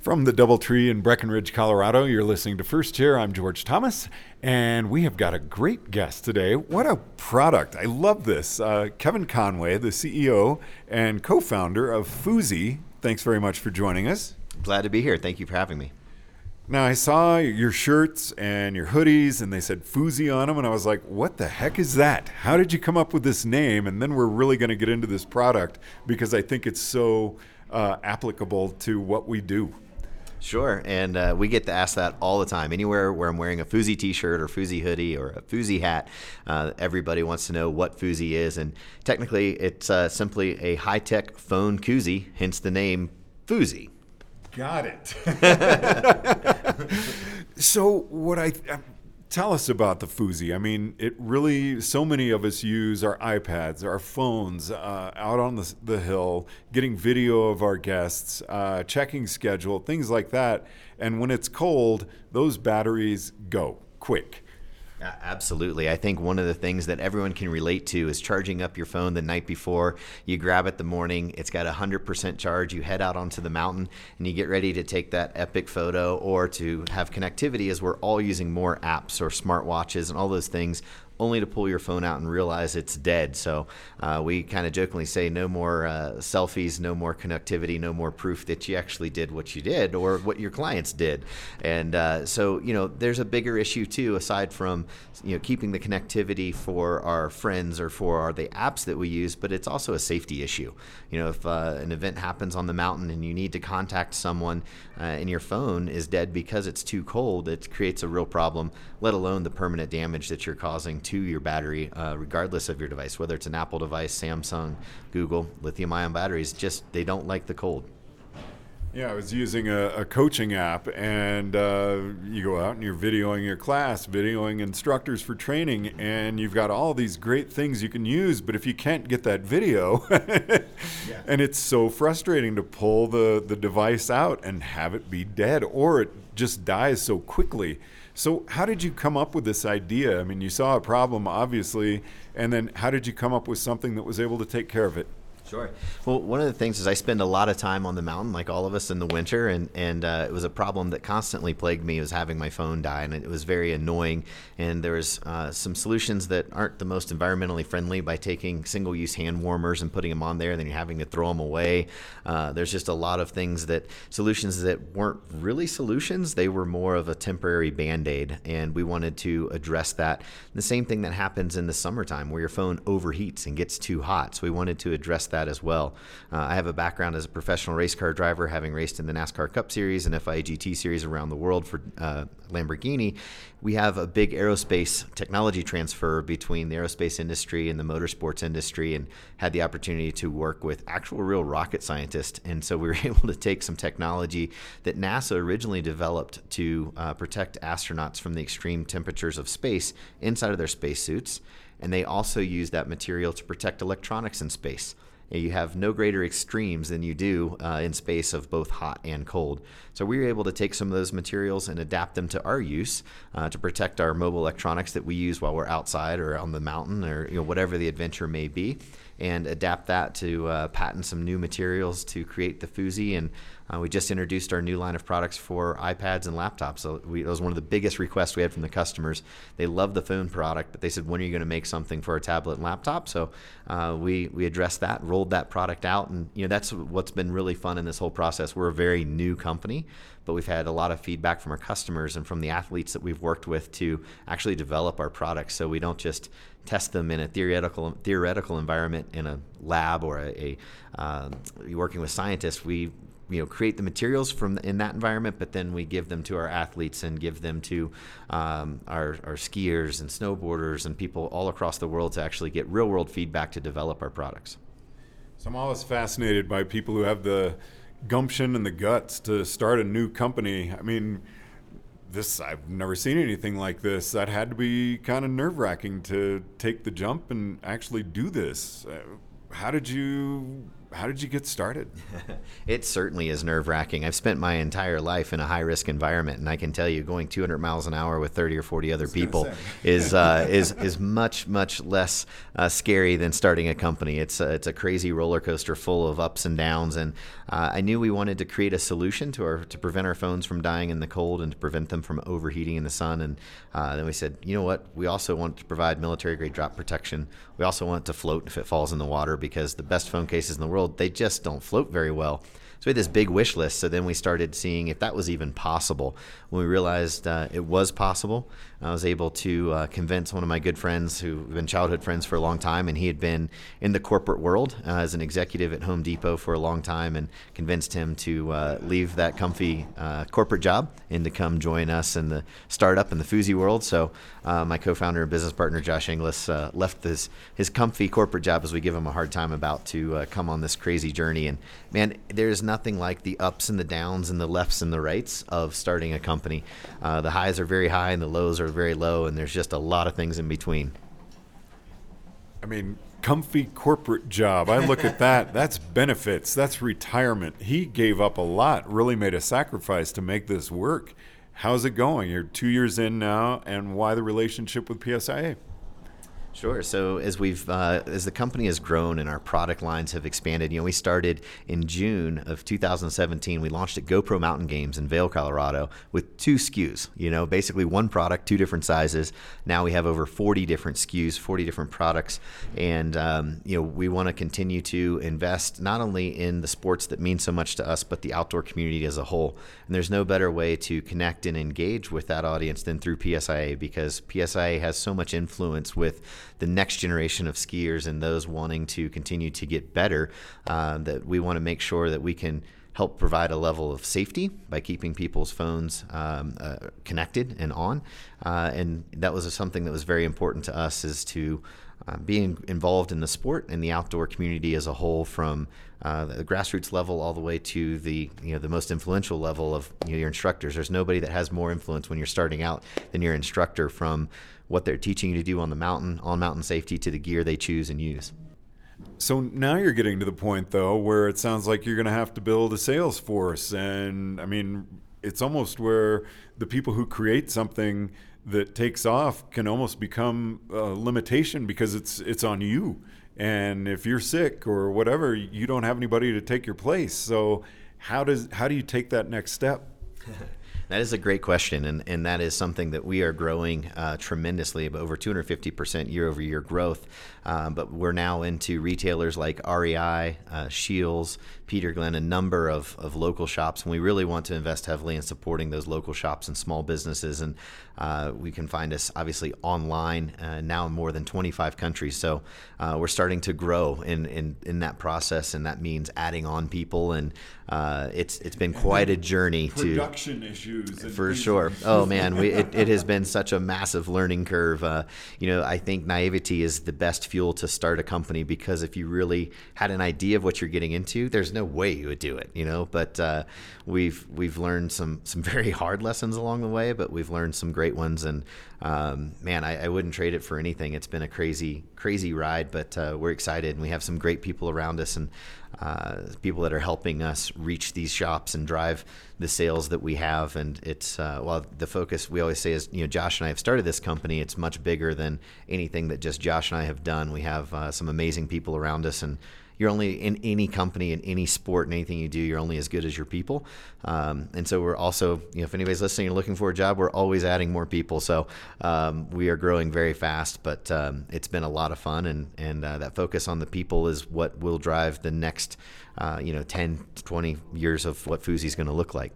From the Doubletree in Breckenridge, Colorado, you're listening to First Chair. I'm George Thomas, and we have got a great guest today. What a product! I love this. Uh, Kevin Conway, the CEO and co founder of Phoozy. Thanks very much for joining us. Glad to be here. Thank you for having me. Now, I saw your shirts and your hoodies, and they said Phoozy on them, and I was like, what the heck is that? How did you come up with this name? And then we're really going to get into this product because I think it's so uh, applicable to what we do. Sure, and uh, we get to ask that all the time. Anywhere where I'm wearing a Phoozy T-shirt or Phoozy hoodie or a Phoozy hat, uh, everybody wants to know what Phoozy is, and technically, it's uh, simply a high-tech phone koozie, hence the name Phoozy. Got it. so what I Tell us about the Phoozy. I mean, it really, so many of us use our iPads, our phones uh, out on the, the hill, getting video of our guests, uh, checking schedule, things like that. And when it's cold, those batteries go quick. Absolutely. I think one of the things that everyone can relate to is charging up your phone the night before. You grab it the morning, it's got a 100% charge. You head out onto the mountain and you get ready to take that epic photo or to have connectivity as we're all using more apps or smartwatches and all those things only to pull your phone out and realize it's dead. So uh, we kind of jokingly say no more uh, selfies, no more connectivity, no more proof that you actually did what you did or what your clients did. And uh, so, you know, there's a bigger issue too, aside from, you know, keeping the connectivity for our friends or for our, the apps that we use, but it's also a safety issue. You know, if uh, an event happens on the mountain and you need to contact someone uh, and your phone is dead because it's too cold, it creates a real problem, let alone the permanent damage that you're causing to your battery, uh, regardless of your device, whether it's an Apple device, Samsung, Google, lithium ion batteries, just they don't like the cold. Yeah, I was using a, a coaching app, and uh, you go out and you're videoing your class, videoing instructors for training, and you've got all these great things you can use. But if you can't get that video, yeah. and it's so frustrating to pull the, the device out and have it be dead, or it just dies so quickly. So, how did you come up with this idea? I mean, you saw a problem, obviously, and then how did you come up with something that was able to take care of it? Sure. Well, one of the things is I spend a lot of time on the mountain, like all of us in the winter, and and uh, it was a problem that constantly plagued me. Was having my phone die, and it was very annoying. And there was uh, some solutions that aren't the most environmentally friendly by taking single-use hand warmers and putting them on there, and then you're having to throw them away. Uh, there's just a lot of things that solutions that weren't really solutions. They were more of a temporary band-aid, and we wanted to address that. The same thing that happens in the summertime, where your phone overheats and gets too hot. So we wanted to address that that as well. Uh, I have a background as a professional race car driver, having raced in the NASCAR Cup Series and FIA GT Series around the world for uh, Lamborghini. We have a big aerospace technology transfer between the aerospace industry and the motorsports industry, and had the opportunity to work with actual real rocket scientists. And so we were able to take some technology that NASA originally developed to uh, protect astronauts from the extreme temperatures of space inside of their spacesuits. And they also use that material to protect electronics in space you have no greater extremes than you do uh, in space of both hot and cold. So we were able to take some of those materials and adapt them to our use uh, to protect our mobile electronics that we use while we're outside or on the mountain or you know, whatever the adventure may be, and adapt that to uh, patent some new materials to create the Phoozy and uh, we just introduced our new line of products for iPads and laptops. So we, was one of the biggest requests we had from the customers. They love the phone product, but they said, "When are you going to make something for our tablet and laptop?" So uh, we we addressed that, rolled that product out, and you know that's what's been really fun in this whole process. We're a very new company, but we've had a lot of feedback from our customers and from the athletes that we've worked with to actually develop our products. So we don't just test them in a theoretical theoretical environment in a lab or a, a uh, working with scientists. We you know create the materials from in that environment, but then we give them to our athletes and give them to um, our, our skiers and snowboarders and people all across the world to actually get real world feedback to develop our products. So I'm always fascinated by people who have the gumption and the guts to start a new company. I mean, this I've never seen anything like this. That had to be kind of nerve wracking to take the jump and actually do this. Uh, how did you how did you get started? it certainly is nerve wracking. I've spent my entire life in a high risk environment, and I can tell you, going 200 miles an hour with 30 or 40 other people is uh, is is much much less uh, scary than starting a company. It's a, it's a crazy roller coaster full of ups and downs, and uh, I knew we wanted to create a solution to our to prevent our phones from dying in the cold and to prevent them from overheating in the sun. And uh, then we said, you know what? We also want to provide military grade drop protection. We also want it to float if it falls in the water because the best phone cases in the world they just don't float very well. So we had this big wish list. So then we started seeing if that was even possible. When we realized uh, it was possible, I was able to uh, convince one of my good friends who've been childhood friends for a long time, and he had been in the corporate world uh, as an executive at Home Depot for a long time, and convinced him to uh, leave that comfy uh, corporate job and to come join us in the startup in the Phoozy world. So uh, my co-founder and business partner Josh Inglis left this his comfy corporate job as we give him a hard time about to come on this crazy journey. And man, there's nothing like the ups and the downs and the lefts and the rights of starting a company. Uh, the highs are very high and the lows are very low, and there's just a lot of things in between. I mean, comfy corporate job. I look at that. That's benefits. That's retirement. He gave up a lot, really made a sacrifice to make this work. How's it going? You're two years in now, and why the relationship with PSIA? Sure. So as we've uh, as the company has grown and our product lines have expanded, you know, we started in June of 2017. We launched at GoPro Mountain Games in Vail, Colorado, with two SKUs. You know, basically one product, two different sizes. Now we have over 40 different SKUs, 40 different products, and um, you know, we want to continue to invest not only in the sports that mean so much to us, but the outdoor community as a whole. And there's no better way to connect and engage with that audience than through PSIA because PSIA has so much influence with the next generation of skiers and those wanting to continue to get better, uh, that we want to make sure that we can help provide a level of safety by keeping people's phones um, uh, connected and on. Uh, and that was something that was very important to us is to uh, being involved in the sport and the outdoor community as a whole from uh, the grassroots level all the way to the you know the most influential level of you know, your instructors. There's nobody that has more influence when you're starting out than your instructor from what they're teaching you to do on the mountain, on mountain safety, to the gear they choose and use. So now you're getting to the point, though, where it sounds like you're going to have to build a sales force. And I mean, it's almost where the people who create something that takes off can almost become a limitation because it's it's on you. And if you're sick or whatever, you don't have anybody to take your place. So how does how do you take that next step? That is a great question, and, and that is something that we are growing uh, tremendously, over 250% year over year growth. Uh, but we're now into retailers like REI, uh, Scheels, Peter Glenn, a number of, of local shops, and we really want to invest heavily in supporting those local shops and small businesses. And uh, we can find us obviously online uh, now in more than 25 countries. So uh, we're starting to grow in, in, in that process, and that means adding on people. And uh, it's it's been quite a journey to production for sure. Oh man, we, it, it has been such a massive learning curve. Uh, you know, I think naivety is the best fuel to start a company because if you really had an idea of what you're getting into, there's no way you would do it. You know, but uh, we've we've learned some some very hard lessons along the way, but we've learned some great ones. And um, man, I, I, wouldn't trade it for anything. It's been a crazy crazy ride, but uh, we're excited and we have some great people around us and uh, people that are helping us reach these shops and drive the sales that we have. And it's uh, well, the focus we always say is you know Josh and I have started this company. It's much bigger than anything that just Josh and I have done. We have uh, some amazing people around us and you're only in any company in any sport and anything you do you're only as good as your people um, and so we're also you know if anybody's listening and looking for a job we're always adding more people so um, we are growing very fast but um, it's been a lot of fun and and uh, that focus on the people is what will drive the next uh, you know 10 20 years of what Phoozy is going to look like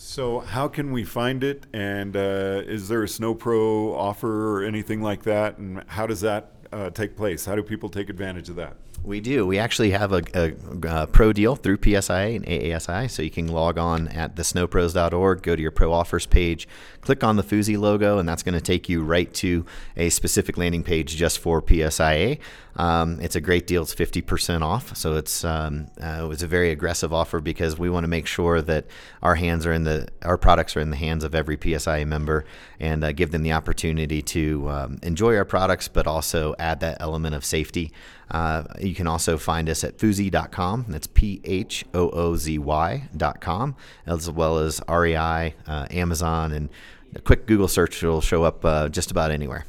so, how can we find it? And uh, is there a Snow Pro offer or anything like that? And how does that uh, take place? How do people take advantage of that? We do. We actually have a, a, a, pro deal through PSIA and AASI, so you can log on at thesnowpros.org, go to your pro offers page, click on the Phoozy logo, and that's going to take you right to a specific landing page just for PSIA. Um, it's a great deal. It's 50% off, so it's um, uh, it was a very aggressive offer because we want to make sure that our hands are in the our products are in the hands of every PSIA member and uh, give them the opportunity to um, enjoy our products, but also add that element of safety. Uh, you can also find us at phoozy.com. That's P H O O Z Y.com, as well as REI, uh, Amazon, and a quick Google search will show up uh, just about anywhere.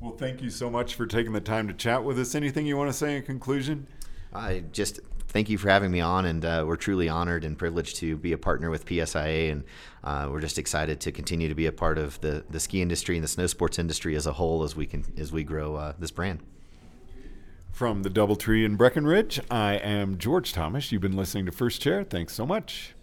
Well, thank you so much for taking the time to chat with us. Anything you want to say in conclusion? I just thank you for having me on, and uh, we're truly honored and privileged to be a partner with PSIA, and uh, we're just excited to continue to be a part of the, the ski industry and the snow sports industry as a whole as we can as we grow uh, this brand. From the DoubleTree in Breckenridge, I am George Thomas. You've been listening to First Chair. Thanks so much.